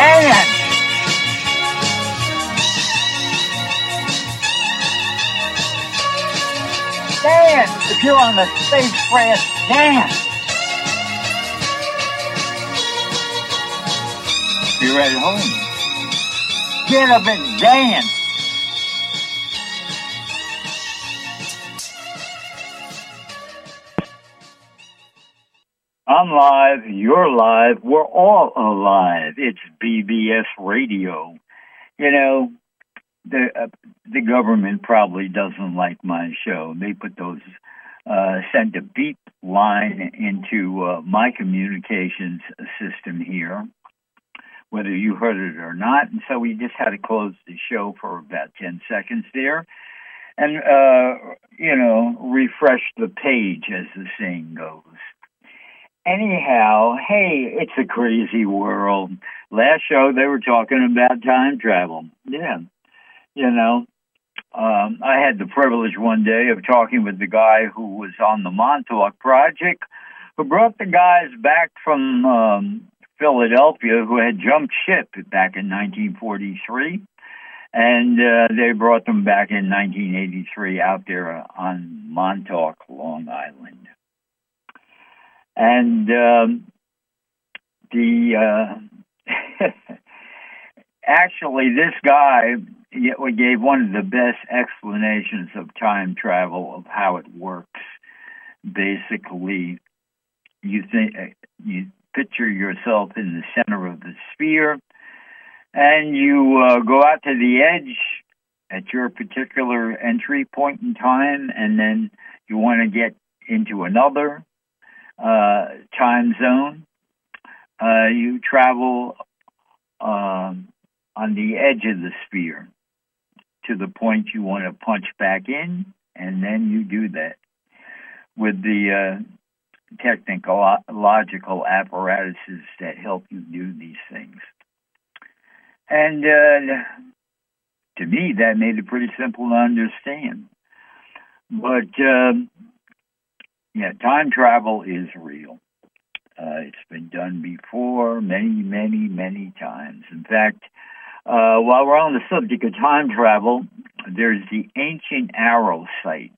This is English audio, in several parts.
and dance. If you're on the spacecraft. Dance. If you're at home, get up and dance. Live, you're live, we're all alive. It's BBS Radio. You know, the uh, the government probably doesn't like my show. They put those uh, sent a beep line into uh, my communications system here, whether you heard it or not. And so we just had to close the show for about ten seconds there, and uh, you know, refresh the page, as the saying goes. Anyhow, hey, it's a crazy world. Last show they were talking about time travel. Yeah. You know, um, I had the privilege one day of talking with the guy who was on the Montauk Project, who brought the guys back from um, Philadelphia who had jumped ship back in 1943. And uh, they brought them back in 1983 out there on Montauk, Long Island. And um, the uh, actually, this guy gave one of the best explanations of time travel of how it works. Basically, you think you picture yourself in the center of the sphere, and you uh, go out to the edge at your particular entry point in time, and then you want to get into another uh, time zone. Uh, you travel um, on the edge of the sphere to the point you want to punch back in, and then you do that with the uh, technological apparatuses that help you do these things. And uh, to me, that made it pretty simple to understand. But um, yeah, time travel is real. Uh, it's been done before many, many, many times. In fact, uh, while we're on the subject of time travel, there's the ancient arrow site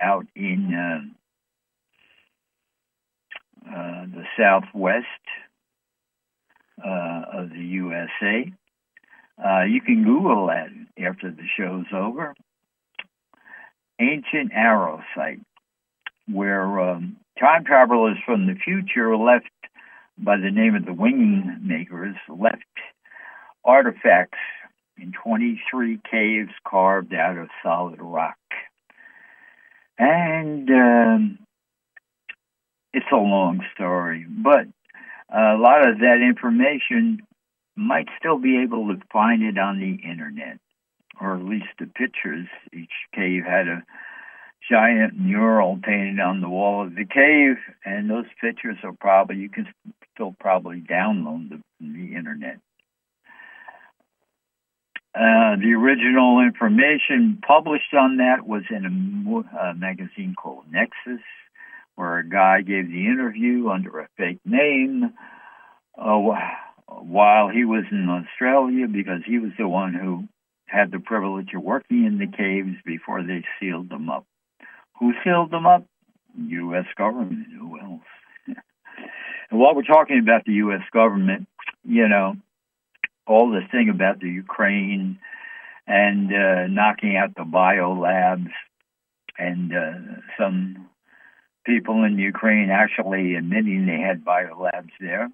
out in uh, uh, the southwest uh, of the USA. Uh, you can Google that after the show's over. Ancient arrow site where um, time travelers from the future left by the name of the WingMakers left artifacts in 23 caves carved out of solid rock. And um, it's a long story, but a lot of that information might still be able to find it on the internet, or at least the pictures. Each cave had a giant mural painted on the wall of the cave, and those pictures are probably you can still probably download them from the internet. Uh, the original information published on that was in a, a magazine called Nexus, where a guy gave the interview under a fake name uh, while he was in Australia because he was the one who had the privilege of working in the caves before they sealed them up. Who sealed them up? U.S. government. Who else? and while we're talking about the U.S. government, you know, all this thing about the Ukraine and uh, knocking out the bio labs, and uh, some people in Ukraine actually admitting they had bio labs there.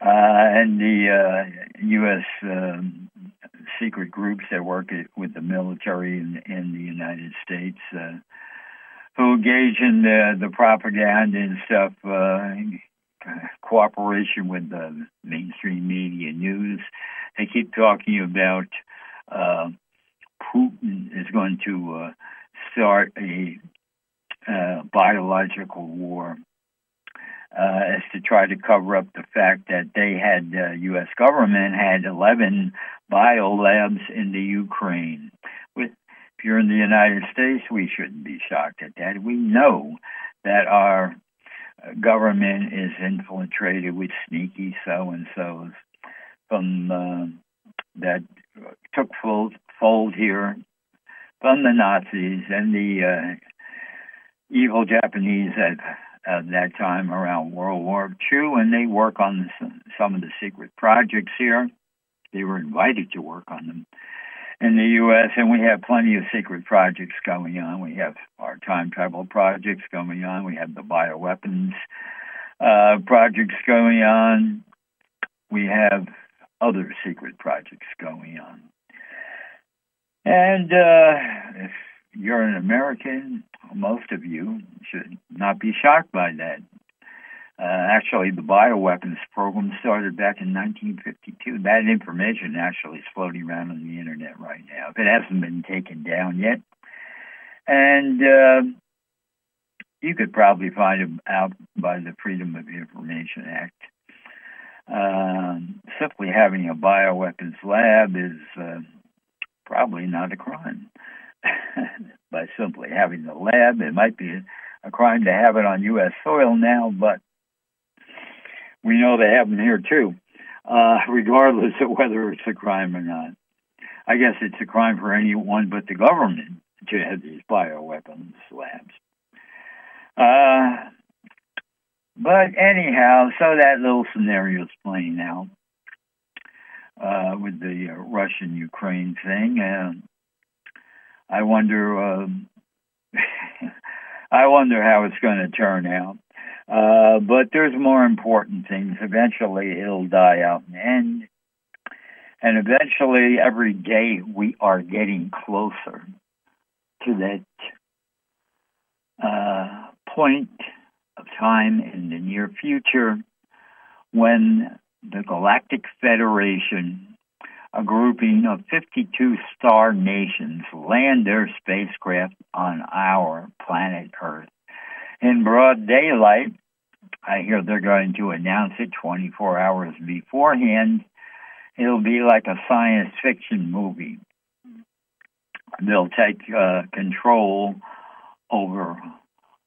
Uh, and the uh, U.S. Um, secret groups that work with the military in, in the United States uh, who engage in the, the propaganda and stuff, uh, cooperation with the mainstream media news. They keep talking about uh, Putin is going to uh, start a uh, biological war uh, as to try to cover up the fact that they had uh, U.S. government had 11 bio labs in the Ukraine. With if you're in the United States, we shouldn't be shocked at that. We know that our government is infiltrated with sneaky so and so's from uh, that took fold here from the Nazis and the uh, evil Japanese at, at that time around World War II, and they work on some of the secret projects here. They were invited to work on them in the U.S., and we have plenty of secret projects going on. We have our time travel projects going on. We have the bioweapons uh, projects going on. We have other secret projects going on. And uh, if you're an American, most of you should not be shocked by that. Uh, actually, the bioweapons program started back in 1952. That information actually is floating around on the internet right now. It hasn't been taken down yet. And uh, you could probably find it out by the Freedom of Information Act. Uh, simply having a bioweapons lab is uh, probably not a crime. by simply having the lab, it might be a crime to have it on U.S. soil now, but we know they have them here too, uh, regardless of whether it's a crime or not. I guess it's a crime for anyone but the government to have these bioweapons labs. Uh, but anyhow, so that little scenario is playing out uh, with the uh, Russian Ukraine thing. I wonder, um, I wonder how it's going to turn out. Uh, but there's more important things. Eventually, it'll die out and end. And eventually, every day, we are getting closer to that uh, point of time in the near future when the Galactic Federation, a grouping of 52 star nations, land their spacecraft on our planet Earth in broad daylight. I hear they're going to announce it 24 hours beforehand. It'll be like a science fiction movie. They'll take uh, control over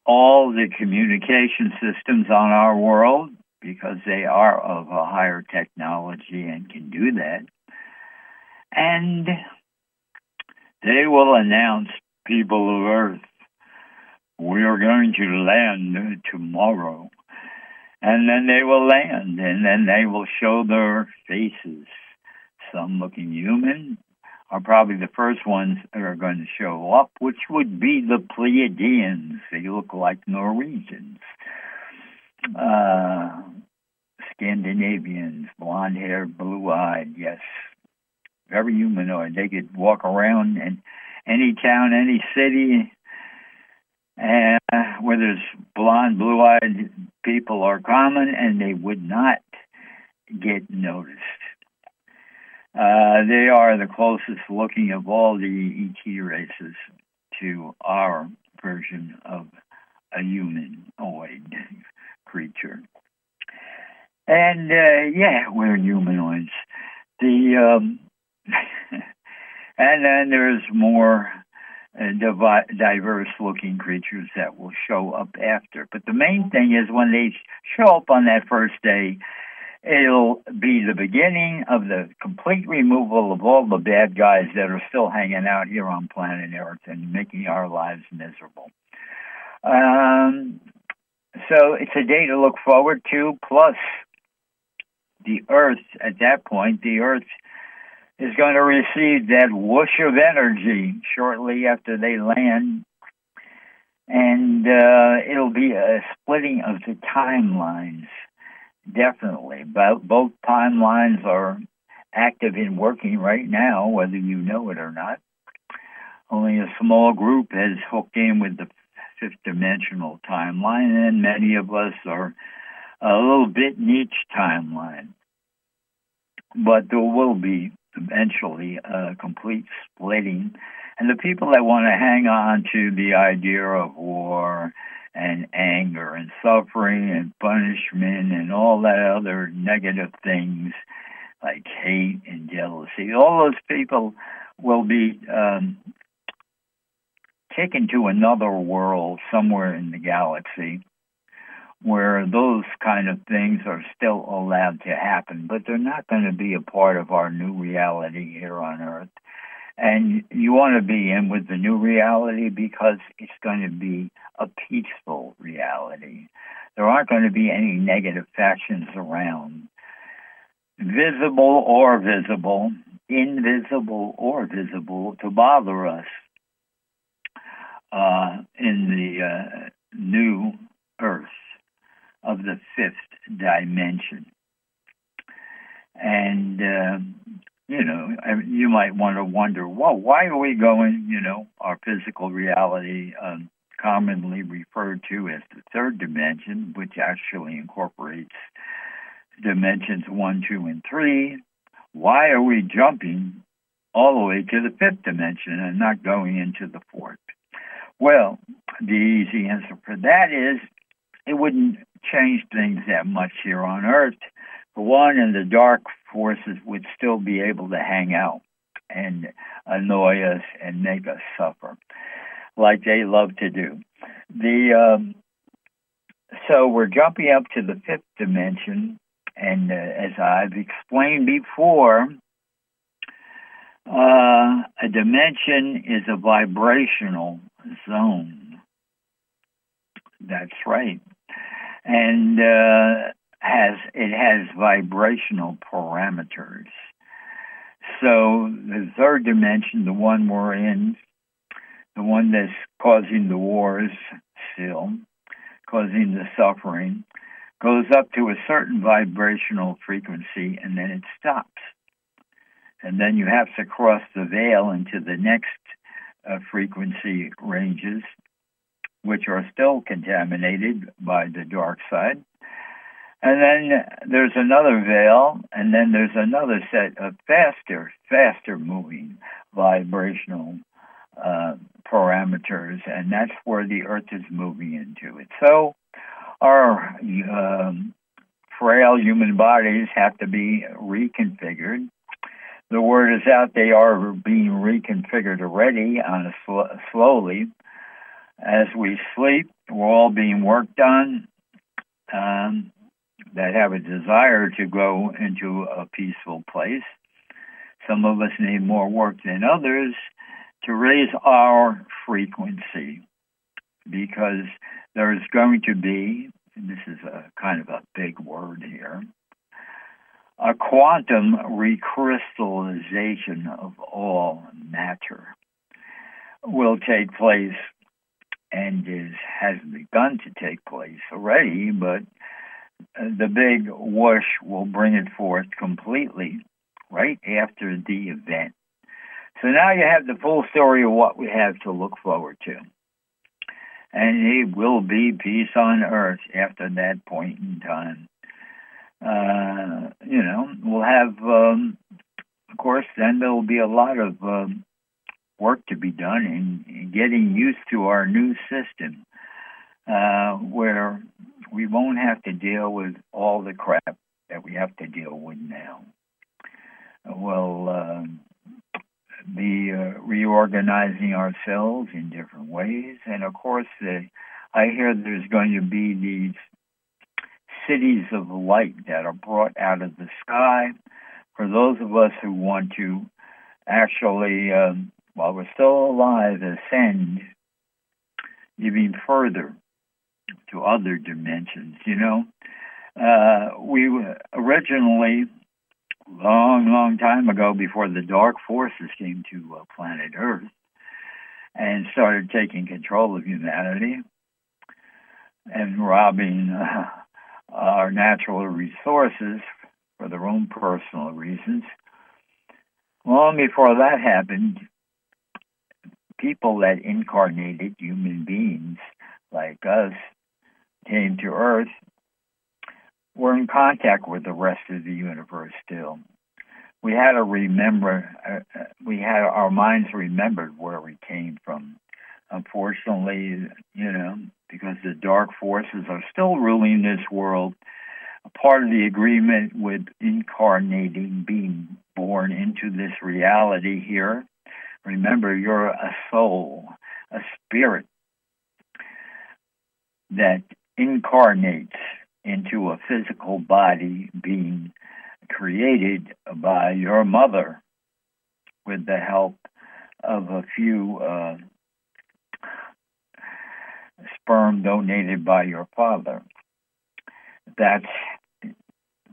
all the communication systems on our world because they are of a higher technology and can do that. And they will announce people of Earth we are going to land tomorrow. And then they will land, and then they will show their faces. Some looking human are probably the first ones that are going to show up, which would be the Pleiadians. They look like Norwegians. Uh, Scandinavians, blonde hair, blue eyed, yes. Very humanoid. They could walk around in any town, any city, and where there's blonde, blue-eyed people are common, and they would not get noticed. Uh, they are the closest looking of all the ET races to our version of a humanoid creature. And uh, yeah, we're humanoids. The um, and then there's more diverse looking creatures that will show up after. But the main thing is when they show up on that first day, it'll be the beginning of the complete removal of all the bad guys that are still hanging out here on planet Earth and making our lives miserable. Um, so it's a day to look forward to. Plus, the Earth at that point, the Earth is going to receive that whoosh of energy shortly after they land. And uh, it'll be a splitting of the timelines, definitely. But both timelines are active in working right now, whether you know it or not. Only a small group has hooked in with the fifth dimensional timeline, and many of us are a little bit in each timeline. But there will be eventually a complete splitting. And the people that want to hang on to the idea of war and anger and suffering and punishment and all that other negative things like hate and jealousy, all those people will be um, taken to another world somewhere in the galaxy where those kind of things are still allowed to happen, but they're not going to be a part of our new reality here on Earth. And you want to be in with the new reality because it's going to be a peaceful reality. There aren't going to be any negative factions around, visible or visible, invisible or visible, to bother us uh, in the uh, new Earth of the fifth dimension. And, uh, you know, you might want to wonder, well, why are we going, you know, our physical reality, um, commonly referred to as the third dimension, which actually incorporates dimensions one, two, and three. Why are we jumping all the way to the fifth dimension and not going into the fourth? Well, the easy answer for that is it wouldn't change things that much here on Earth. One, and the dark forces would still be able to hang out and annoy us and make us suffer, like they love to do. The um, so we're jumping up to the fifth dimension, and uh, as I've explained before, uh, a dimension is a vibrational zone. That's right and uh, has it has vibrational parameters. So the third dimension, the one we're in, the one that's causing the wars still, causing the suffering, goes up to a certain vibrational frequency and then it stops. And then you have to cross the veil into the next uh, frequency ranges which are still contaminated by the dark side. And then there's another veil, and then there's another set of faster, faster moving vibrational uh, parameters, and that's where the Earth is moving into it. So our um, frail human bodies have to be reconfigured. The word is out; they are being reconfigured already on a sl- slowly as we sleep, we're all being worked on um, that have a desire to go into a peaceful place. Some of us need more work than others to raise our frequency because there's going to be, this is a kind of a big word here, a quantum recrystallization of all matter will take place and is has begun to take place already, but the big whoosh will bring it forth completely right after the event. So now you have the full story of what we have to look forward to. And it will be peace on earth after that point in time. Uh, you know, we'll have, um, of course, then there will be a lot of um, work to be done in, in getting used to our new system, uh, where we won't have to deal with all the crap that we have to deal with now. We'll uh, be uh, reorganizing ourselves in different ways, and of course, I hear there's going to be these cities of light that are brought out of the sky for those of us who want to actually um, while we're still alive, ascend even further to other dimensions. You know, uh, we originally, long, long time ago, before the dark forces came to uh, planet Earth and started taking control of humanity and robbing uh, our natural resources for their own personal reasons. Long before that happened, people that incarnated human beings like us came to Earth were in contact with the rest of the universe still. We had to remember, uh, we had our minds remembered where we came from. Unfortunately, you know, because the dark forces are still ruling this world, a part of the agreement with incarnating, being born into this reality here, Remember, you're a soul, a spirit that incarnates into a physical body being created by your mother with the help of a few uh, sperm donated by your father. That's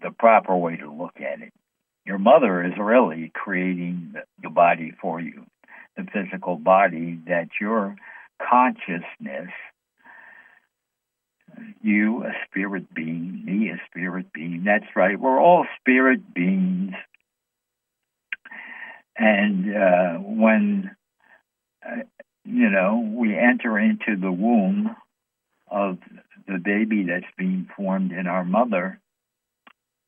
the proper way to look at it. Your mother is really creating the body for you, the physical body that your consciousness, you, a spirit being, me, a spirit being, that's right, we're all spirit beings. And uh, when, uh, you know, we enter into the womb of the baby that's being formed in our mother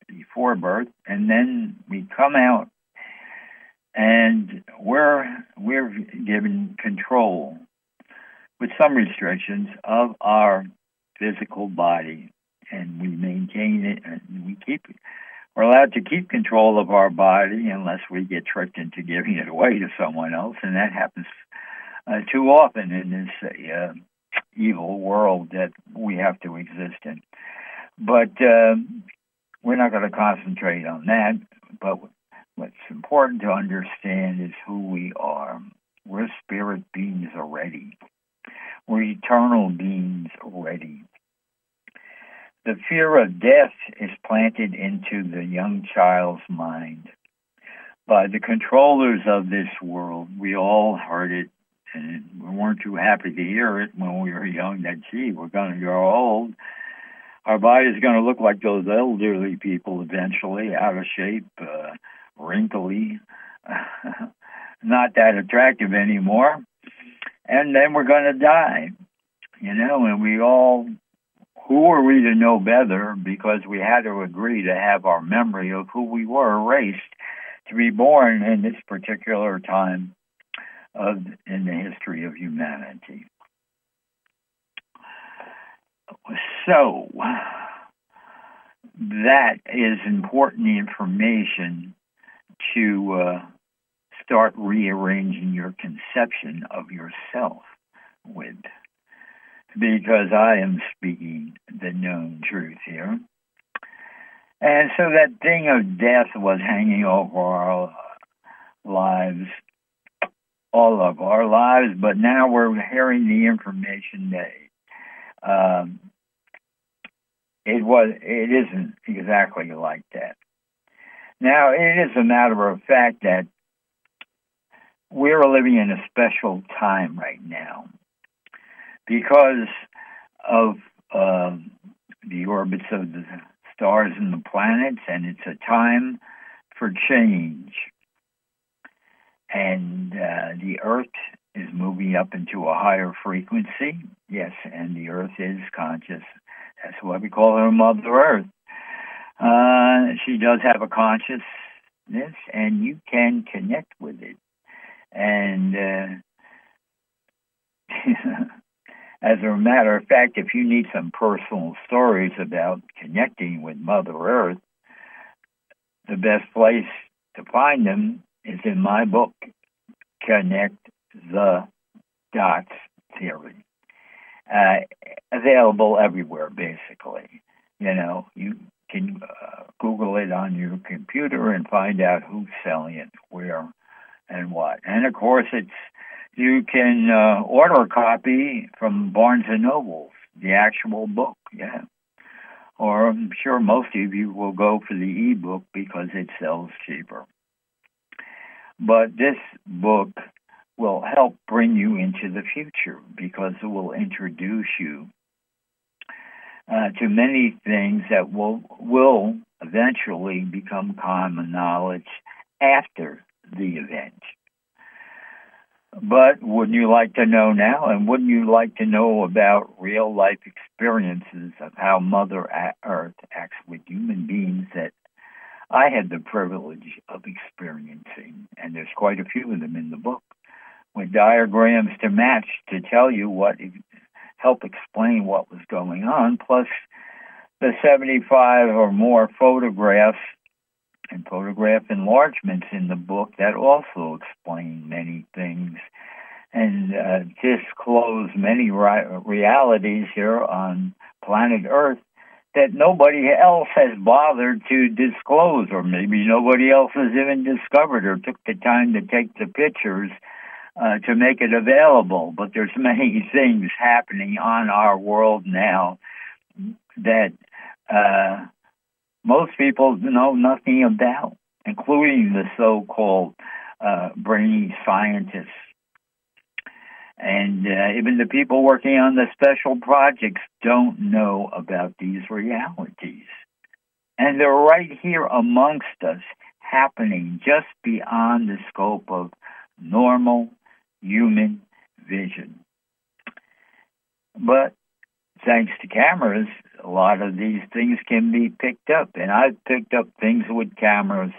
before birth, and then we come out and we're we're given control with some restrictions of our physical body and we maintain it and we keep it. We're allowed to keep control of our body unless we get tricked into giving it away to someone else, and that happens uh, too often in this uh, evil world that we have to exist in. But uh, we're not going to concentrate on that. But what's important to understand is who we are. We're spirit beings already. We're eternal beings already. The fear of death is planted into the young child's mind by the controllers of this world. We all heard it and we weren't too happy to hear it when we were young that, gee, we're going to grow old. Our body's going to look like those elderly people eventually, out of shape, uh, wrinkly, not that attractive anymore. And then we're going to die, you know, and we all, who are we to know better because we had to agree to have our memory of who we were erased to be born in this particular time of in the history of humanity. So that is important information to uh, start rearranging your conception of yourself with. Because I am speaking the known truth here. And so that thing of death was hanging over our lives all of our lives, but now we're hearing the information that um, it was it isn't exactly like that. Now it is a matter of fact that we're living in a special time right now because of uh, the orbits of the stars and the planets, and it's a time for change and uh, the Earth is moving up into a higher frequency. Yes, and the Earth is conscious. That's why we call her Mother Earth. Uh, she does have a consciousness, and you can connect with it. And uh, as a matter of fact, if you need some personal stories about connecting with Mother Earth, the best place to find them is in my book, Connect the Dots Theory. Uh, available everywhere, basically. You know, you can uh, Google it on your computer and find out who's selling it, where, and what. And of course, it's you can uh, order a copy from Barnes and Noble, the actual book. Yeah. Or I'm sure most of you will go for the ebook because it sells cheaper. But this book will help bring you into the future because it will introduce you uh, to many things that will will eventually become common knowledge after the event. But wouldn't you like to know now? And wouldn't you like to know about real life experiences of how Mother Earth acts with human beings that I had the privilege of experiencing, and there's quite a few of them in the book, with diagrams to match to tell you what, help explain what was going on, plus the 75 or more photographs and photograph enlargements in the book that also explain many things and uh, disclose many ri- realities here on planet Earth that nobody else has bothered to disclose, or maybe nobody else has even discovered or took the time to take the pictures uh, to make it available. But there's many things happening on our world now that uh, most people know nothing about, including the so-called uh, brainy scientists. And uh, even the people working on the special projects don't know about these realities. And they're right here amongst us, happening just beyond the scope of normal human vision. But thanks to cameras, a lot of these things can be picked up. And I've picked up things with cameras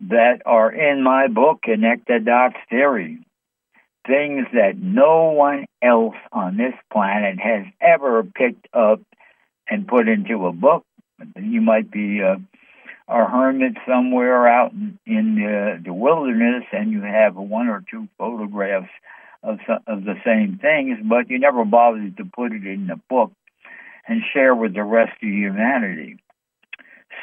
that are in my book, Connect the Dots Theory things that no one else on this planet has ever picked up and put into a book. You might be uh, a hermit somewhere out in, in the, the wilderness and you have one or two photographs of, of the same things, but you never bothered to put it in the book and share with the rest of humanity.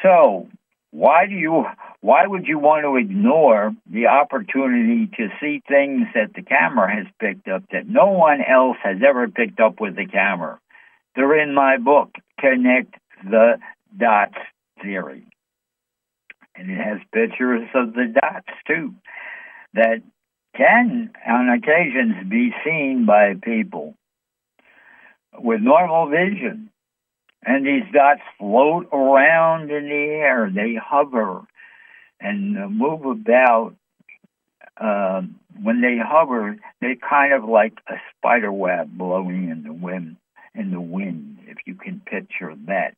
So, why do you why would you want to ignore the opportunity to see things that the camera has picked up that no one else has ever picked up with the camera? They're in my book. Connect the dots theory and it has pictures of the dots too that can on occasions be seen by people with normal vision and these dots float around in the air. They hover and move about. Uh, when they hover, they're kind of like a spider web blowing in the wind. In the wind, if you can picture that,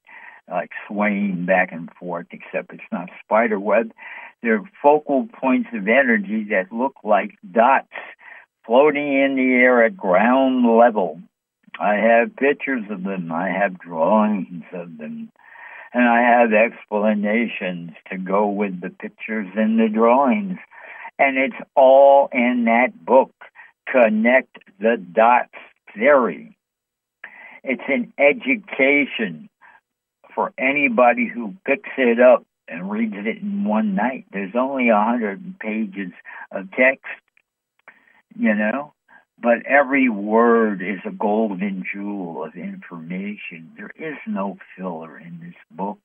like swaying back and forth. Except it's not spider web. They're focal points of energy that look like dots floating in the air at ground level I have pictures of them. I have drawings of them. And I have explanations to go with the pictures and the drawings. And it's all in that book, Connect the Dots Theory. It's an education for anybody who picks it up and reads it in one night. There's only a hundred pages of text, you know, but every word is a golden jewel of information. There is no filler in this book.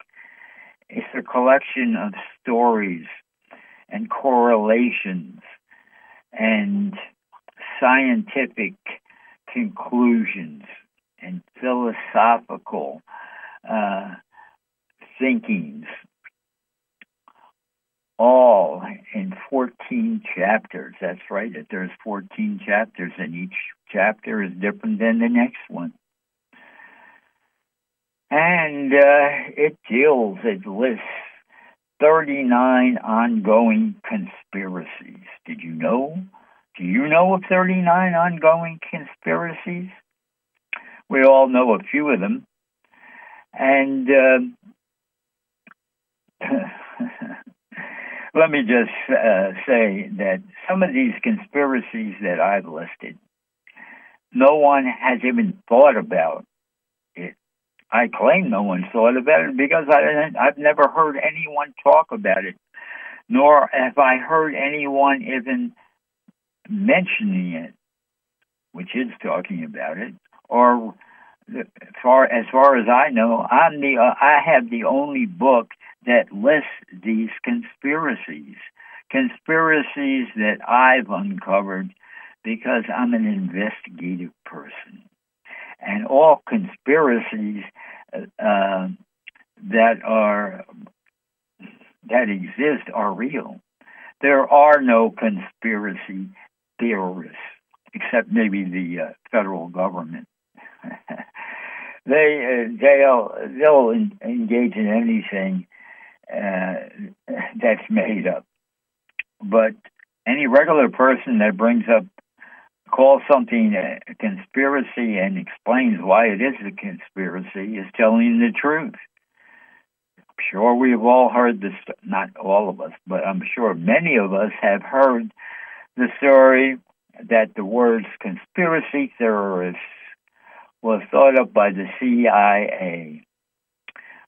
It's a collection of stories and correlations and scientific conclusions and philosophical uh, thinkings all in 14 chapters. That's right, there's 14 chapters, and each chapter is different than the next one. And uh, it deals, it lists 39 ongoing conspiracies. Did you know? Do you know of 39 ongoing conspiracies? We all know a few of them. And uh, let me just uh, say that some of these conspiracies that I've listed, no one has even thought about it. I claim no one thought about it because I, I've never heard anyone talk about it, nor have I heard anyone even mentioning it, which is talking about it, or far as far as I know, I'm the uh, I have the only book that lists these conspiracies, conspiracies that I've uncovered because I'm an investigative person, and all conspiracies uh, that are that exist are real. There are no conspiracy theorists, except maybe the uh, federal government. they uh, they'll they'll engage in anything uh, that's made up. But any regular person that brings up calls something a conspiracy and explains why it is a conspiracy is telling the truth. I'm sure we've all heard this, not all of us, but I'm sure many of us have heard the story that the words conspiracy theorists was thought up by the CIA,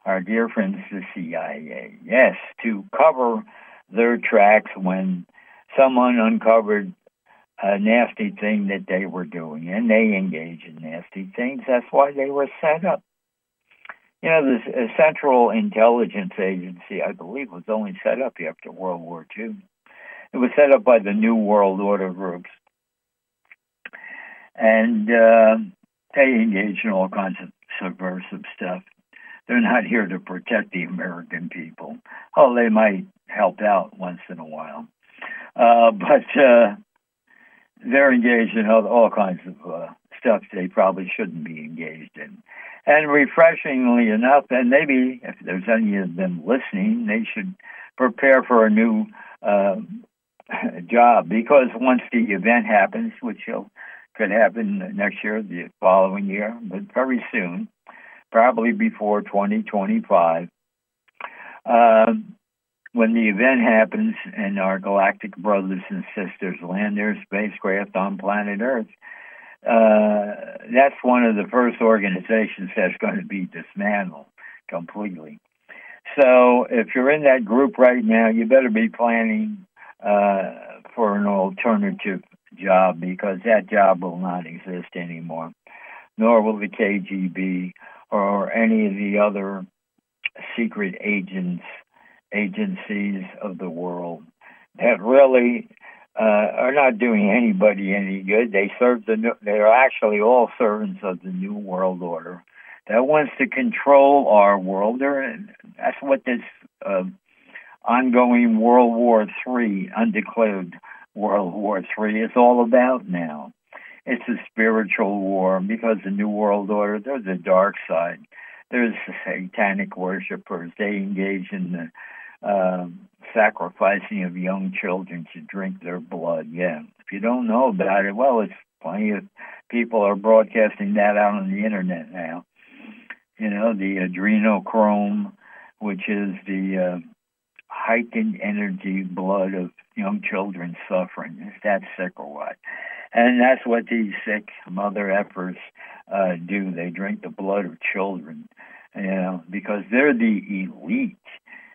our dear friends, the CIA, yes, to cover their tracks when someone uncovered a nasty thing that they were doing, and they engage in nasty things. That's why they were set up. You know, the Central Intelligence Agency, I believe, was only set up after World War II. It was set up by the New World Order groups. And uh, they engage in all kinds of subversive stuff. They're not here to protect the American people. Oh, they might help out once in a while. Uh, but uh, they're engaged in all, all kinds of uh, stuff they probably shouldn't be engaged in. And refreshingly enough, and maybe if there's any of them listening, they should prepare for a new uh, job because once the event happens, which could happen next year, the following year, but very soon, probably before 2025. Uh, when the event happens and our galactic brothers and sisters land their spacecraft on planet Earth, uh, that's one of the first organizations that's going to be dismantled completely. So if you're in that group right now, you better be planning uh, for an alternative job because that job will not exist anymore, nor will the KGB or any of the other secret agents agencies of the world that really uh, are not doing anybody any good. They serve the new, they're actually all servants of the new world order that wants to control our world. They're, that's what this uh, ongoing World War III, undeclared World War III, is all about now. It's a spiritual war because the New World Order, there's a dark side. There's satanic worshippers. They engage in the uh, sacrificing of young children to drink their blood. Yeah. If you don't know about it, well, it's plenty of people are broadcasting that out on the internet now. You know, the adrenochrome, which is the uh, heightened energy blood of young children suffering. Is that sick or what? And that's what these sick mother effers uh, do. They drink the blood of children, you know, because they're the elite.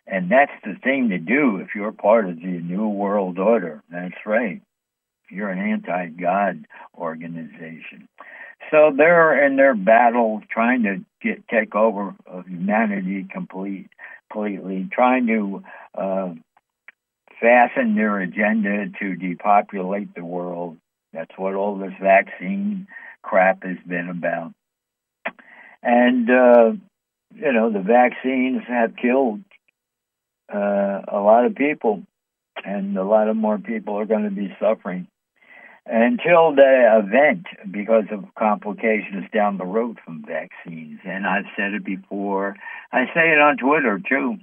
And that's the thing to do if you're part of the New World Order. That's right. You're an anti God organization. So they're in their battle trying to get take over of humanity complete, completely, trying to uh, fasten their agenda to depopulate the world. That's what all this vaccine crap has been about. And, uh, you know, the vaccines have killed uh, a lot of people, and a lot of more people are going to be suffering until the event because of complications down the road from vaccines. And I've said it before. I say it on Twitter too.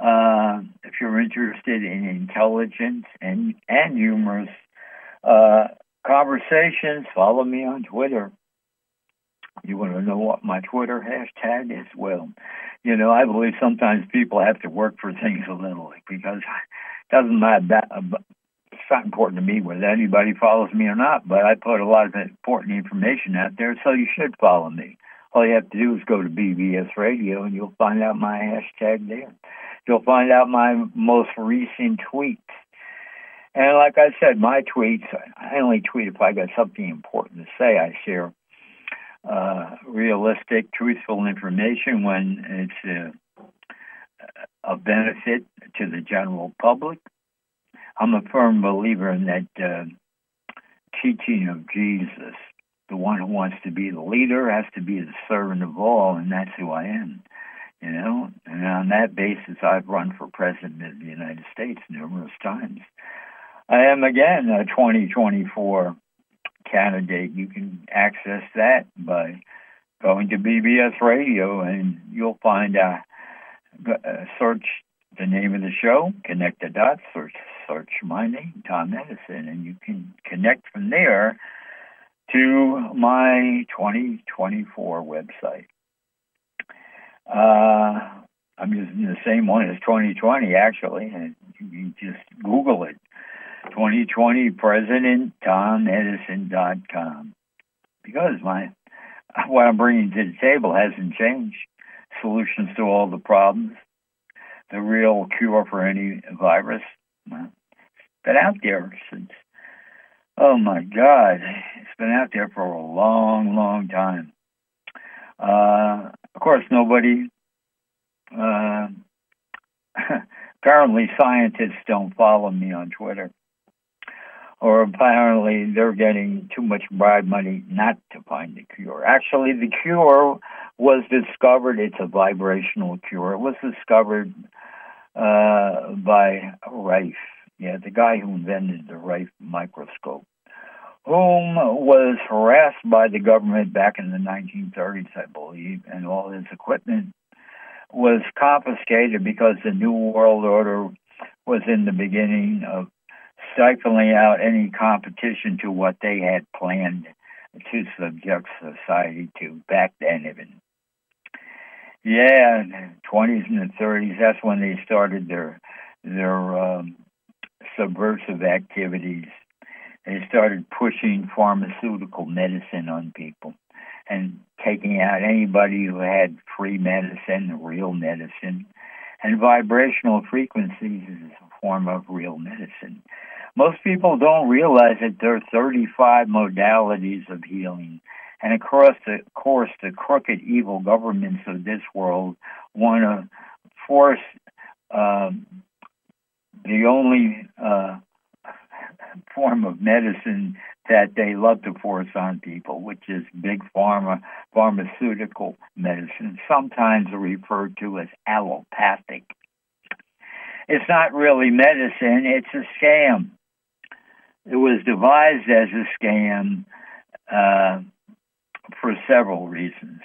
Uh, if you're interested in intelligent and and humorous uh, conversations, follow me on Twitter. You want to know what my Twitter hashtag is? Well, you know, I believe sometimes people have to work for things a little because it doesn't matter. Not important to me whether anybody follows me or not, but I put a lot of important information out there, so you should follow me. All you have to do is go to BBS Radio and you'll find out my hashtag there. You'll find out my most recent tweets. And like I said, my tweets, I only tweet if I got something important to say. I share uh, realistic, truthful information when it's a, benefit to the general public. I'm a firm believer in that uh, teaching of Jesus. The one who wants to be the leader has to be the servant of all, and that's who I am. You know, and on that basis, I've run for president of the United States numerous times. I am again a 2024 candidate, you can access that by going to BBS Radio and you'll find uh, uh, search the name of the show, connect the dots, search search my name, Tom Edison, and you can connect from there to my 2024 website. Uh, I'm using the same one as 2020 actually, and you just Google it. 2020 President Tom Edison.com because my what I'm bringing to the table hasn't changed. Solutions to all the problems, the real cure for any virus. Well, been out there since, oh my God, it's been out there for a long, long time. Uh, of course, nobody, uh, apparently, scientists don't follow me on Twitter or apparently they're getting too much bribe money not to find the cure. Actually, the cure was discovered. It's a vibrational cure. It was discovered uh, by Rife, yeah, the guy who invented the Rife microscope, whom was harassed by the government back in the 1930s, I believe, and all his equipment was confiscated because the New World Order was in the beginning of stifling out any competition to what they had planned to subject society to back then even. Yeah, twenties and the thirties. That's when they started their their um, subversive activities. They started pushing pharmaceutical medicine on people and taking out anybody who had free medicine, real medicine, and vibrational frequencies is a form of real medicine. Most people don't realize that there are 35 modalities of healing. And across the course, the crooked, evil governments of this world want to force um, the only uh, form of medicine that they love to force on people, which is big pharma, pharmaceutical medicine, sometimes referred to as allopathic. It's not really medicine, it's a scam. It was devised as a scam uh, for several reasons.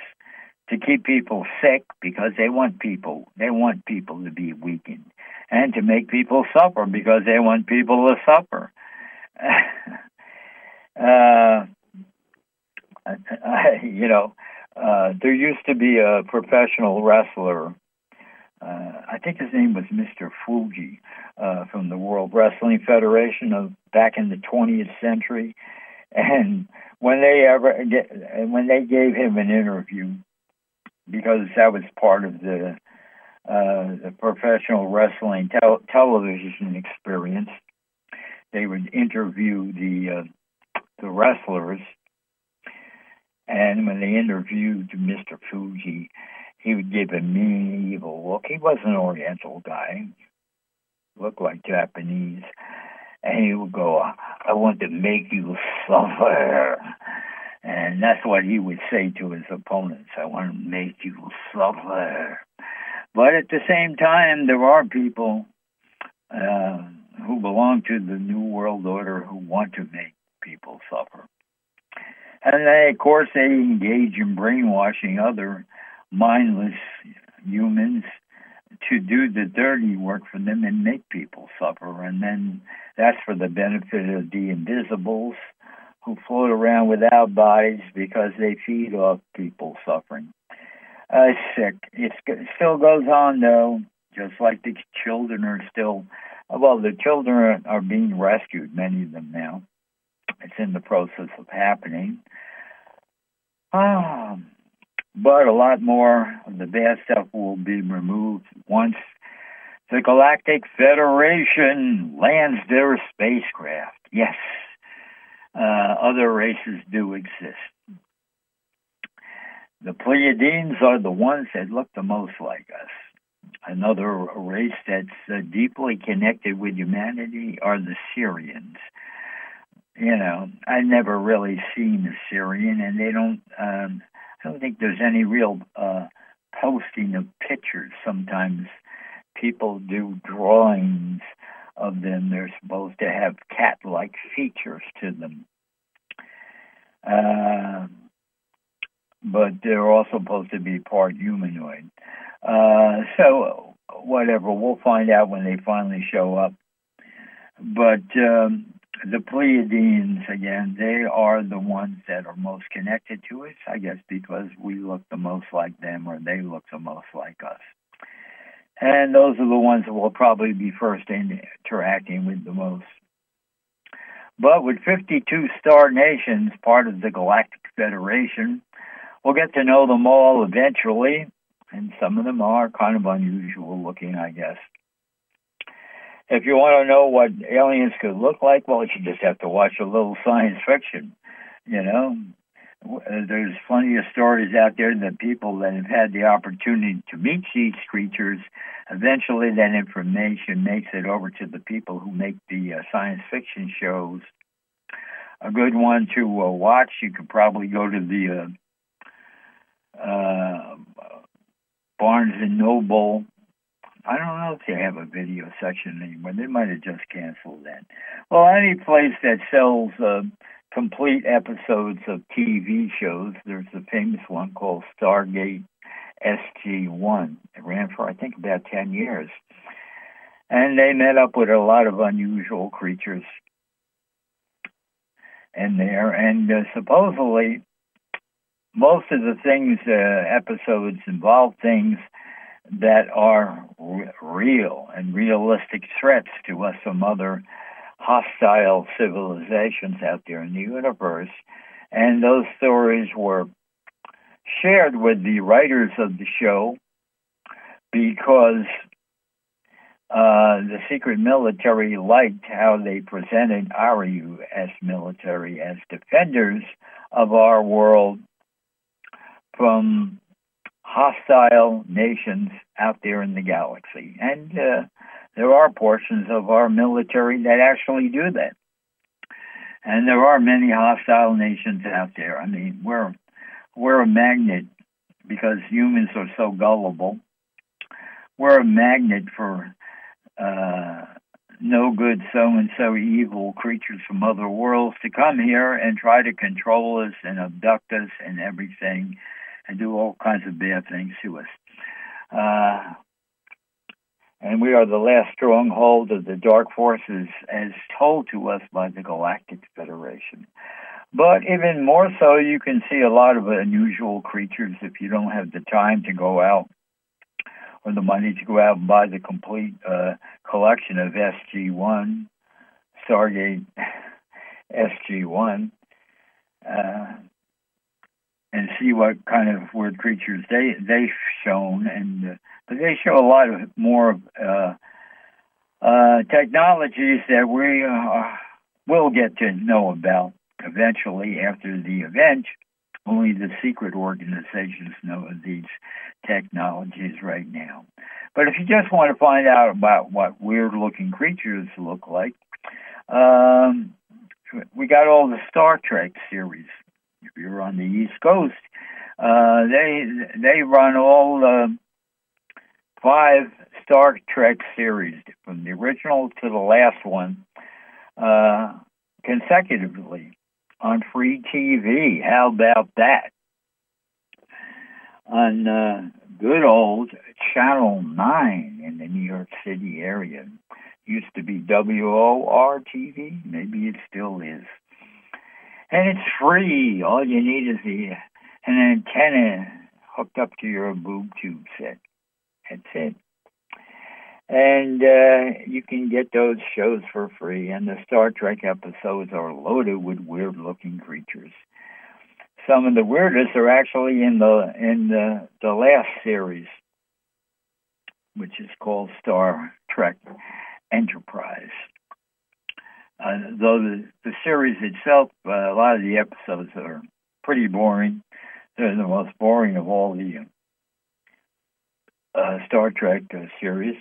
To keep people sick because they want people they want people to be weakened, and to make people suffer because they want people to suffer. uh, you know, uh, there used to be a professional wrestler uh, I think his name was Mr. Fuji uh, from the World Wrestling Federation of back in the 20th century, and when they ever when they gave him an interview, because that was part of the uh, the professional wrestling tel- television experience, they would interview the uh, the wrestlers, and when they interviewed Mr. Fuji he would give a mean, evil look. He was an Oriental guy, looked like Japanese, and he would go, "I want to make you suffer," and that's what he would say to his opponents. I want to make you suffer. But at the same time, there are people uh, who belong to the New World Order who want to make people suffer. And they, of course, they engage in brainwashing other mindless humans to do the dirty work for them and make people suffer. And then that's for the benefit of the invisibles who float around without bodies because they feed off people suffering. Uh, sick. It still goes on though, just like the children are still, well, the children are, being rescued, many of them now. It's in the process of happening. Um, but a lot more of the bad stuff will be removed once the Galactic Federation lands their spacecraft. Yes, other races do exist. The Pleiadians are the ones that look the most like us. Another race that's uh, deeply connected with humanity are the Sirians. You know, I've never really seen a Sirian, and they don't. Um, I don't think there's any real uh, posting of pictures. Sometimes people do drawings of them. They're supposed to have cat like features to them. Uh, but they're also supposed to be part humanoid. Uh, so, whatever, we'll find out when they finally show up. But um, the Pleiadians, again, they are the ones that are most connected to us, I guess, because we look the most like them or they look the most like us. And those are the ones that will probably be first interacting with the most. But with 52 star nations, part of the Galactic Federation, we'll get to know them all eventually, and some of them are kind of unusual looking, I guess. If you want to know what aliens could look like, well, you just have to watch a little science fiction. You know, there's plenty of stories out there that people that have had the opportunity to meet these creatures, eventually that information makes it over to the people who make the uh, science fiction shows. A good one to uh, watch, you could probably go to the uh, uh Barnes and Noble I don't know if they have a video section anymore. They might have just canceled that. Well, any place that sells uh, complete episodes of TV shows, there's a famous one called Stargate SG1. It ran for, I think, about 10 years. And they met up with a lot of unusual creatures in there. And uh, supposedly, most of the things, uh, episodes involve things that are r- real and realistic threats to us from other hostile civilizations out there in the universe. And those stories were shared with the writers of the show because uh, the secret military liked how they presented our U.S. military as defenders of our world from hostile nations out there in the galaxy. And uh, there are portions of our military that actually do that. And there are many hostile nations out there. I mean, we're we're a magnet because humans are so gullible. We're a magnet for uh, no good, so and so evil creatures from other worlds to come here and try to control us and abduct us and everything and do all kinds of bad things to us. Uh, and we are the last stronghold of the dark forces as told to us by the Galactic Federation. But even more so, you can see a lot of unusual creatures if you don't have the time to go out or the money to go out and buy the complete uh, collection of SG1, Stargate SG1. Uh, and see what kind of weird creatures they they've shown, and uh, but they show a lot of more uh, uh, technologies that we uh, will get to know about eventually after the event. Only the secret organizations know of these technologies right now. But if you just want to find out about what weird looking creatures look like, um, we got all the Star Trek series you're on the East Coast, uh, they they run all uh, five Star Trek series from the original to the last one uh, consecutively on free TV. How about that? On uh, good old Channel 9 in the New York City area. Used to be WOR TV, maybe it still is and it's free. All you need is the an antenna hooked up to your boob tube set. That's it. And uh, you can get those shows for free. And the Star Trek episodes are loaded with weird looking creatures. Some of the weirdest are actually in the in the, the last series, which is called Star Trek Enterprise. Uh, though the, the series itself, uh, a lot of the episodes are pretty boring. They're the most boring of all the uh, Star Trek uh, series,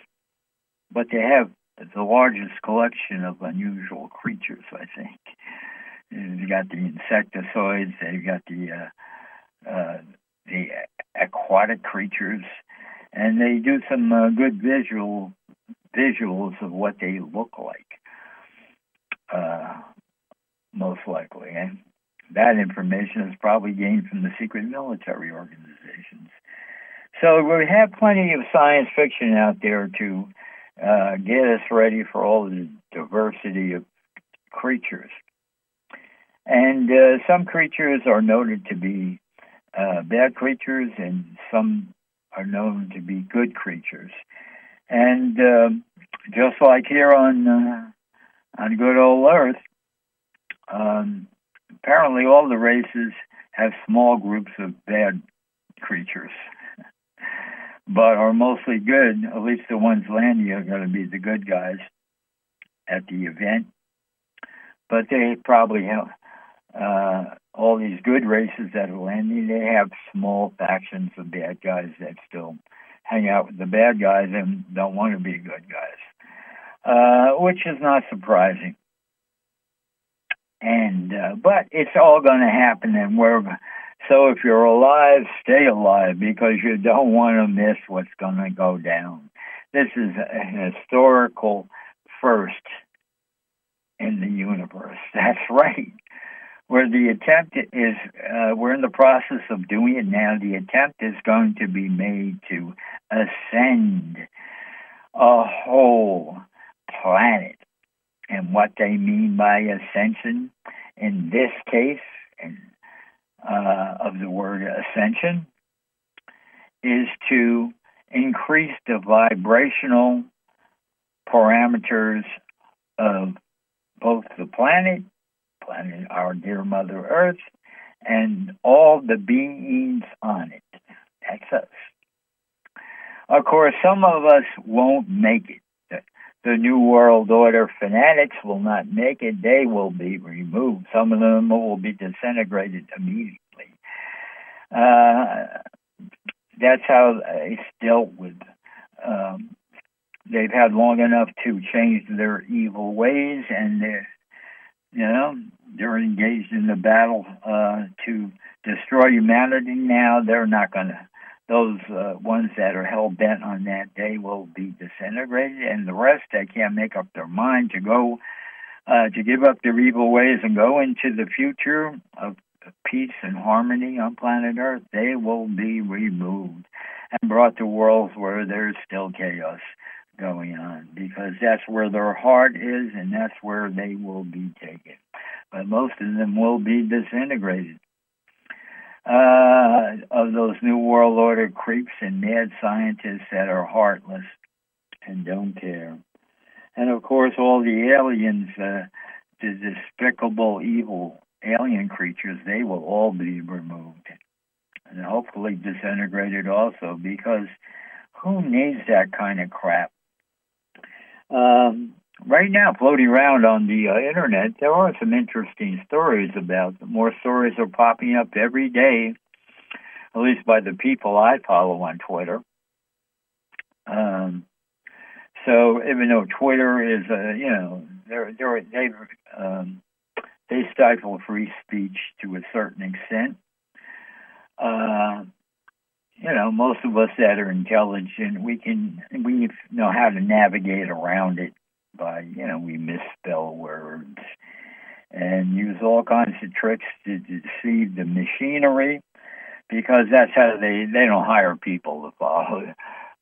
but they have the largest collection of unusual creatures. I think you got the insectoids, they've got the uh, uh, the aquatic creatures, and they do some uh, good visual visuals of what they look like uh, most likely. And that information is probably gained from the secret military organizations. So we have plenty of science fiction out there to uh, get us ready for all the diversity of creatures. And uh, some creatures are noted to be uh, bad creatures, and some are known to be good creatures. And uh, just like here on uh, on good old Earth, um, apparently all the races have small groups of bad creatures, but are mostly good. At least the ones landing are going to be the good guys at the event. But they probably have uh, all these good races that are landing. They have small factions of bad guys that still hang out with the bad guys and don't want to be good guys, uh, which is not surprising. And uh, but it's all going to happen, and we're so if you're alive, stay alive because you don't want to miss what's going to go down. This is a historical first in the universe. That's right. Where the attempt is, uh, we're in the process of doing it now. The attempt is going to be made to ascend a whole planet. And what they mean by ascension in this case and, uh, of the word ascension is to increase the vibrational parameters of both the planet, planet, our dear Mother Earth, and all the beings on it. That's us. Of course, some of us won't make it. The, New World Order fanatics will not make it. They will be removed. Some of them will be disintegrated immediately. Uh, that's how it's dealt with. Um, they've had long enough to change their evil ways, and they're, you know, they're engaged in the battle uh, to destroy humanity. Now they're not going to. Those uh, ones that are hell bent on that day will be disintegrated, and the rest they can't make up their mind to go uh, to give up their evil ways and go into the future of peace and harmony on planet Earth. They will be removed and brought to worlds where there's still chaos going on because that's where their heart is and that's where they will be taken. But most of them will be disintegrated. Uh, of those New World Order creeps and mad scientists that are heartless and don't care. And of course, all the aliens, uh, the despicable, evil alien creatures, they will all be removed and hopefully disintegrated also because who needs that kind of crap? Um, right now, floating around on the uh, internet, there are some interesting stories about them. More stories are popping up every day, at least by the people I follow on Twitter. Um, so even though Twitter is, uh, you know, they're, they're, they um, they stifle free speech to a certain extent. Uh, you know, most of us that are intelligent, we can we know how to navigate around it by, you know, we misspell words and use all kinds of tricks to deceive the machinery because that's how they they don't hire people to follow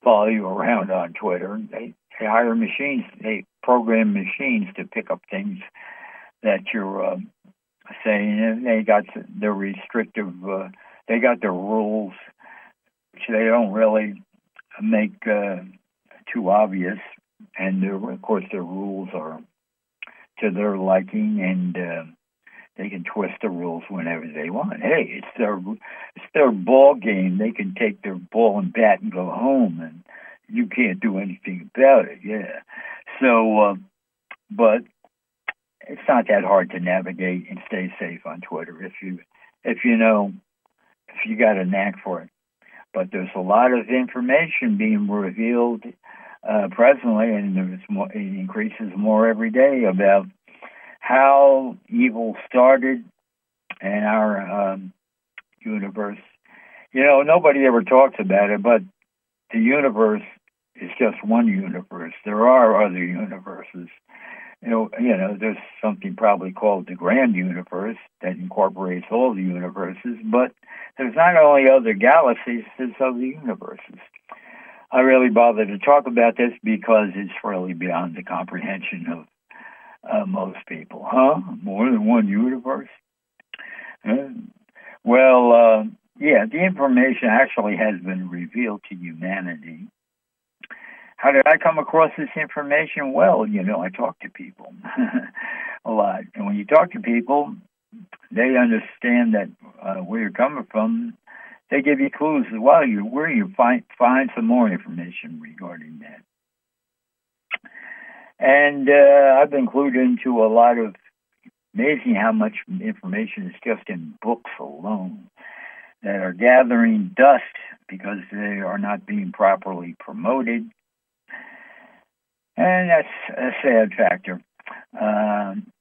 follow you around on Twitter. They, they hire machines. They program machines to pick up things that you're uh, saying. And they got the restrictive. Uh, they got the rules which they don't really make uh, too obvious. And of course, their rules are to their liking, and uh, they can twist the rules whenever they want. Hey, it's their it's their ball game. They can take their ball and bat and go home, and you can't do anything about it. Yeah. So, uh, but it's not that hard to navigate and stay safe on Twitter if you if you know if you got a knack for it but there's a lot of information being revealed uh, presently, and more, it increases more every day about how evil started in our um, universe. You know, nobody ever talks about it, but the universe is just one universe. There are other universes you know, you know, there's something probably called the grand universe that incorporates all the universes, but there's not only other galaxies, there's other universes. I really bother to talk about this because it's really beyond the comprehension of uh, most people. Huh? More than one universe? Well, uh, yeah, the information actually has been revealed to humanity how did I come across this information? Well, you know, I talk to people a lot. And when you talk to people, they understand that uh, where you're coming from. They give you clues as well. You where you find find some more information regarding that. And uh, I've been clued into a lot of amazing how much information is just in books alone that are gathering dust because they are not being properly promoted. And that's a sad factor. Um,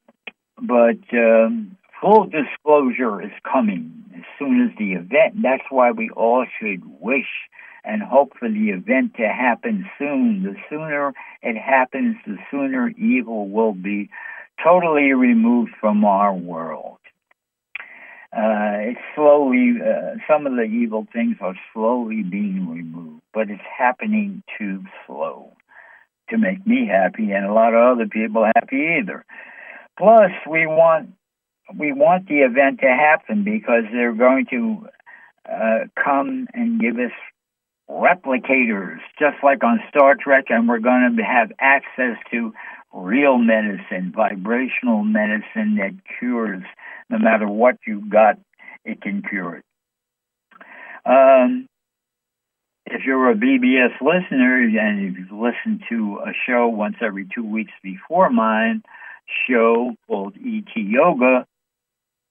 but um, full disclosure is coming as soon as the event. That's why we all should wish and hope for the event to happen soon. The sooner it happens, the sooner evil will be totally removed from our world. Uh, it's slowly, uh, some of the evil things are slowly being removed, but it's happening too slow to make me happy and a lot of other people happy either. Plus, we want we want the event to happen because they're going to uh, come and give us replicators, just like on Star Trek, and we're going to have access to real medicine, vibrational medicine that cures no matter what you've got, it can cure it. Um, if you're a BBS listener and if you've listened to a show once every two weeks before mine, show called ET Yoga,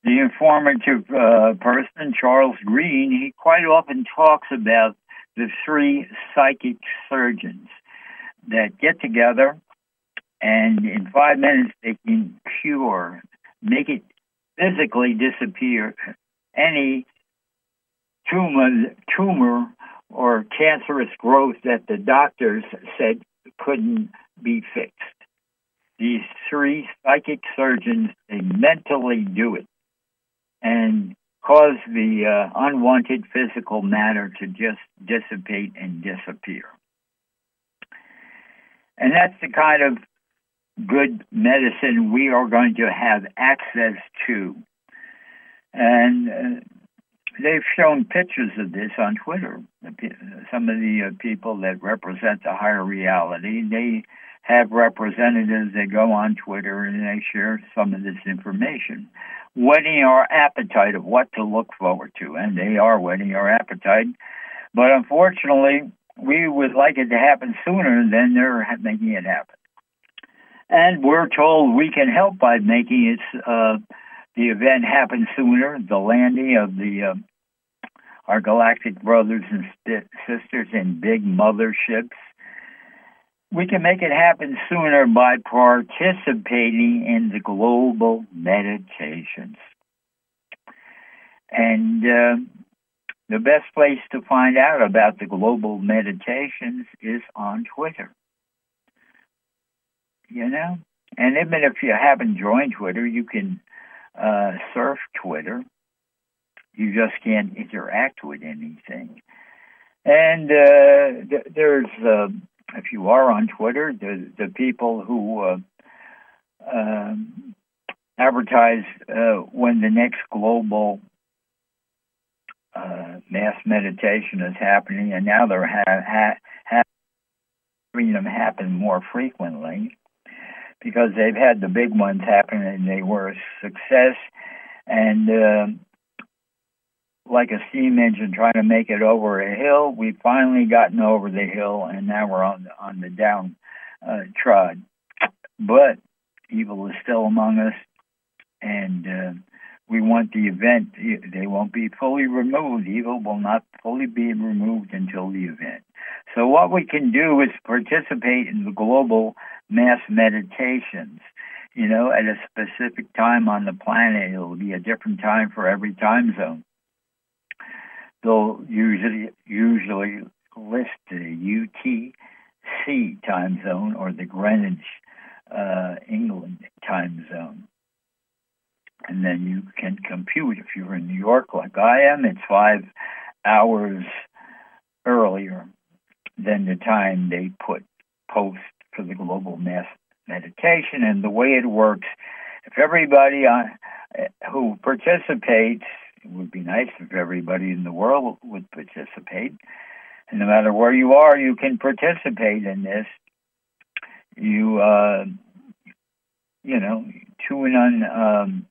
the informative uh, person, Charles Green, he quite often talks about the three psychic surgeons that get together and in five minutes they can cure, make it physically disappear any tumor, tumor or cancerous growth that the doctors said couldn't be fixed. These three psychic surgeons, they mentally do it and cause the uh, unwanted physical matter to just dissipate and disappear. And that's the kind of good medicine we are going to have access to. And uh, they've shown pictures of this on Twitter. Some of the uh, people that represent the higher reality, they have representatives that go on Twitter and they share some of this information, whetting our appetite of what to look forward to. And they are whetting our appetite. But unfortunately, we would like it to happen sooner than they're making it happen. And we're told we can help by making it, uh, the event happen sooner, the landing of the uh, our galactic brothers and sisters in big motherships. We can make it happen sooner by participating in the global meditations. And uh, the best place to find out about the global meditations is on Twitter you know? And even if you haven't joined Twitter, you can uh, surf Twitter. You just can't interact with anything. And uh, th- there's, uh, if you are on Twitter, the, the people who uh, um, advertise uh, when the next global uh, mass meditation is happening, and now they're ha- ha- having them happen more frequently because they've had the big ones happen and they were a success. And uh, like a steam engine trying to make it over a hill, we've finally gotten over the hill, and now we're on the, on the down uh, trod. But evil is still among us, and uh, we want the event. They won't be fully removed. Evil will not fully be removed until the event. So what we can do is participate in the global mass meditations. You know, at a specific time on the planet, it'll be a different time for every time zone. They'll usually usually list the UTC time zone or the Greenwich, uh, England time zone. And then you can compute if you're in New York like I am, it's five hours earlier than the time they put post for the global mass meditation. And the way it works, if everybody uh, who participates, it would be nice if everybody in the world would participate. And no matter where you are, you can participate in this. You, uh, you know, tune on um,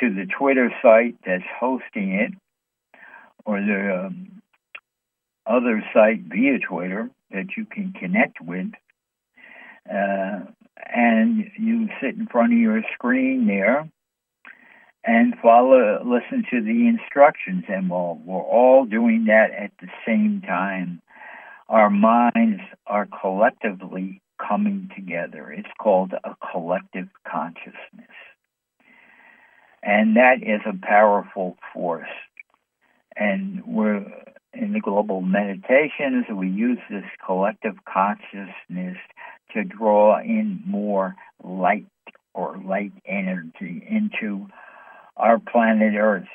to the Twitter site that's hosting it, or the um, other site via Twitter that you can connect with. Uh, and you sit in front of your screen there and follow, uh, listen to the instructions. And we're, we're all doing that at the same time. Our minds are collectively coming together. It's called a collective consciousness. And that is a powerful force. And we're in the global meditations, we use this collective consciousness to draw in more light or light energy into our planet Earth.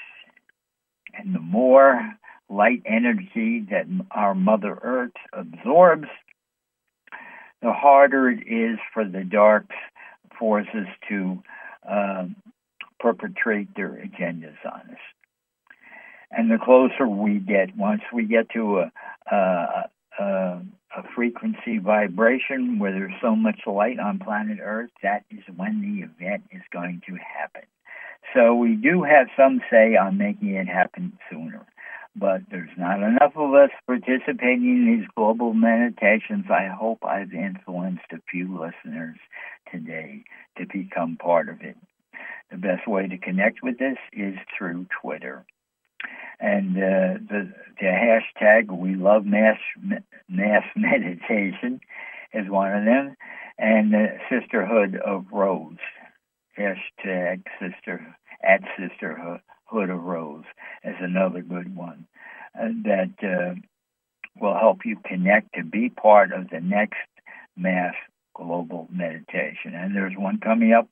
And the more light energy that our Mother Earth absorbs, the harder it is for the dark forces to uh, perpetrate their agendas on us. And the closer we get, once we get to a, a, a, a frequency vibration where there's so much light on planet Earth, that is when the event is going to happen. So we do have some say on making it happen sooner. But there's not enough of us participating in these global meditations. I hope I've influenced a few listeners today to become part of it. The best way to connect with this is through Twitter. And uh, the, the hashtag we love mass mass meditation is one of them, and the Sisterhood of Rose hashtag sister at sisterhood of rose is another good one uh, that uh, will help you connect to be part of the next mass global meditation. And there's one coming up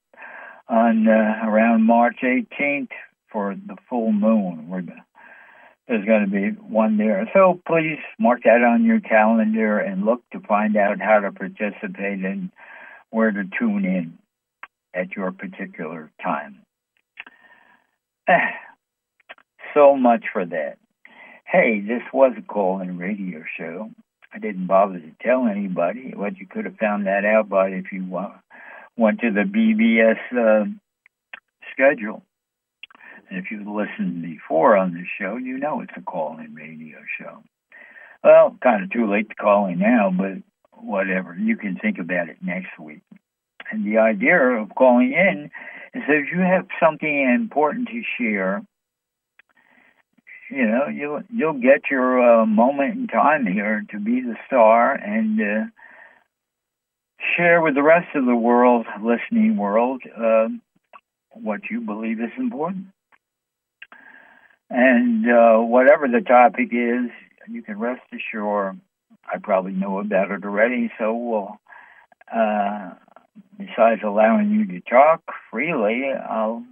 on uh, around march 18th for the full moon. We're, there's going to be one there. So please mark that on your calendar and look to find out how to participate and where to tune in at your particular time. so much for that. Hey, this was a call in radio show. I didn't bother to tell anybody. What you could have found that out by if you went to the BBS uh, schedule. And if you've listened before on the show, you know it's a call in radio show. Well, kind of too late to call in now, but whatever. You can think about it next week. And the idea of calling in is that if you have something important to share, you know, you'll you'll get your uh, moment in time here to be the star and uh, share with the rest of the world, listening world, uh, what you believe is important. And uh, whatever the topic is, you can rest assured I probably know about it already, so we'll uh, besides allowing you to talk freely, I'll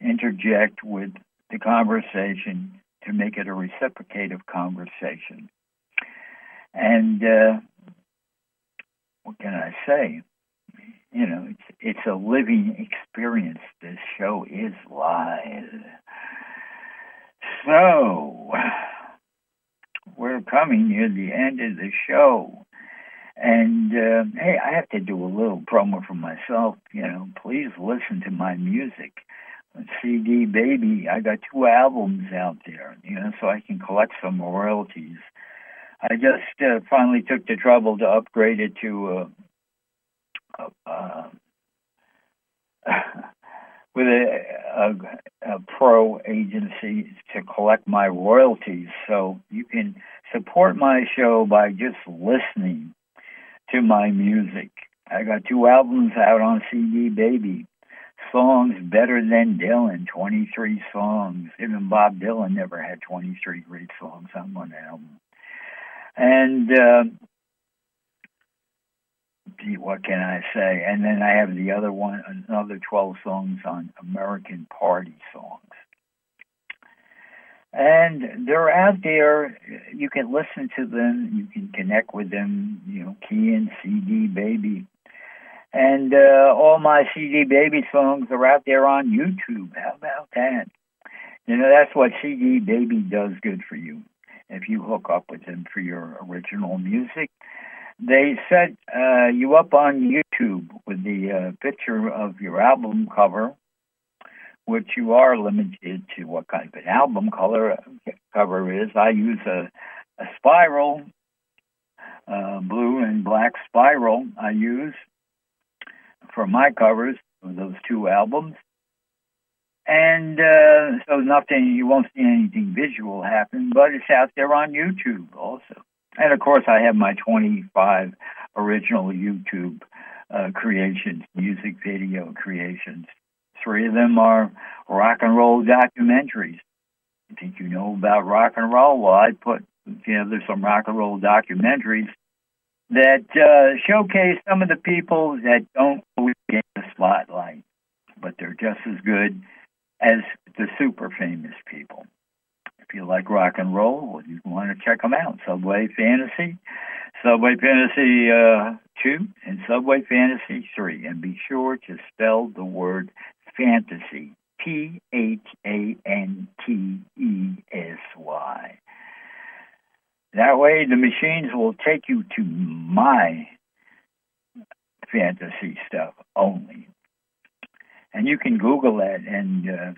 interject with the conversation to make it a reciprocative conversation. And uh, what can I say? You know, it's it's a living experience. This show is live. So we're coming near the end of the show. And uh, hey, I have to do a little promo for myself. You know, please listen to my music. CD Baby, I got two albums out there, you know, so I can collect some royalties. I just uh, finally took the trouble to upgrade it to uh, uh, with a, a, a pro agency to collect my royalties. So you can support my show by just listening to my music. I got two albums out on CD Baby. Songs better than Dylan, 23 songs. Even Bob Dylan never had 23 great songs on one album. And uh, what can I say? And then I have the other one, another 12 songs on American Party songs and they're out there. You can listen to them. You can connect with them. You know, key in CD Baby, and uh, all my CD Baby songs are out there on YouTube. How about that? You know, that's what CD Baby does good for you. If you hook up with them for your original music, they set uh, you up on YouTube with the uh, picture of your album cover which you are limited to what kind of an album color cover is. I use a, a spiral, uh, blue and black spiral. I use for my covers of those two albums. And uh, so nothing, you won't see anything visual happen, but it's out there on YouTube also. And of course, I have my 25 original YouTube uh, creations, music video creations. Three of them are rock and roll documentaries. I think you know about rock and roll. Well, I put together some rock and roll documentaries that uh, showcase some of the people that don't always get the spotlight, but they're just as good as the super famous people. If you like rock and roll, well, you want to check them out. Subway Phantesy, Subway Phantesy uh, 2, and Subway Phantesy 3. And be sure to spell the word P H A N T E S Y. That way, the machines will take you to my fantasy stuff only. And you can Google that, and uh,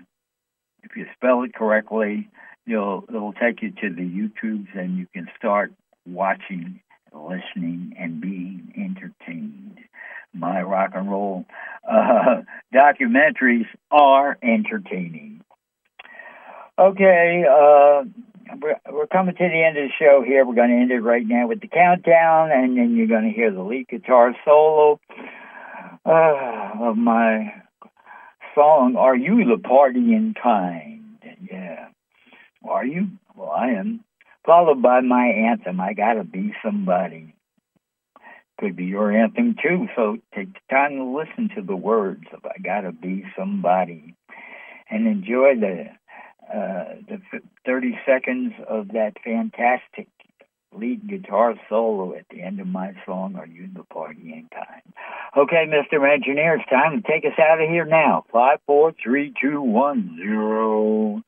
if you spell it correctly, you'll it'll take you to the YouTubes, and you can start watching, listening, and being entertained. My rock and roll uh, documentaries are entertaining. Okay, uh, we're, we're coming to the end of the show here. We're going to end it right now with the countdown, and then you're going to hear the lead guitar solo uh, of my song, Are You the Partying Kind? Yeah. Are you? Well, I am. Followed by my anthem, I Gotta Be Somebody. Could be your anthem too, so take the time to listen to the words of I Gotta Be Somebody and enjoy the uh, the 30 seconds of that fantastic lead guitar solo at the end of my song, Are You the Partying Kind? Okay, Mr. Engineer, it's time to take us out of here now. Five, four, three, two, one, zero.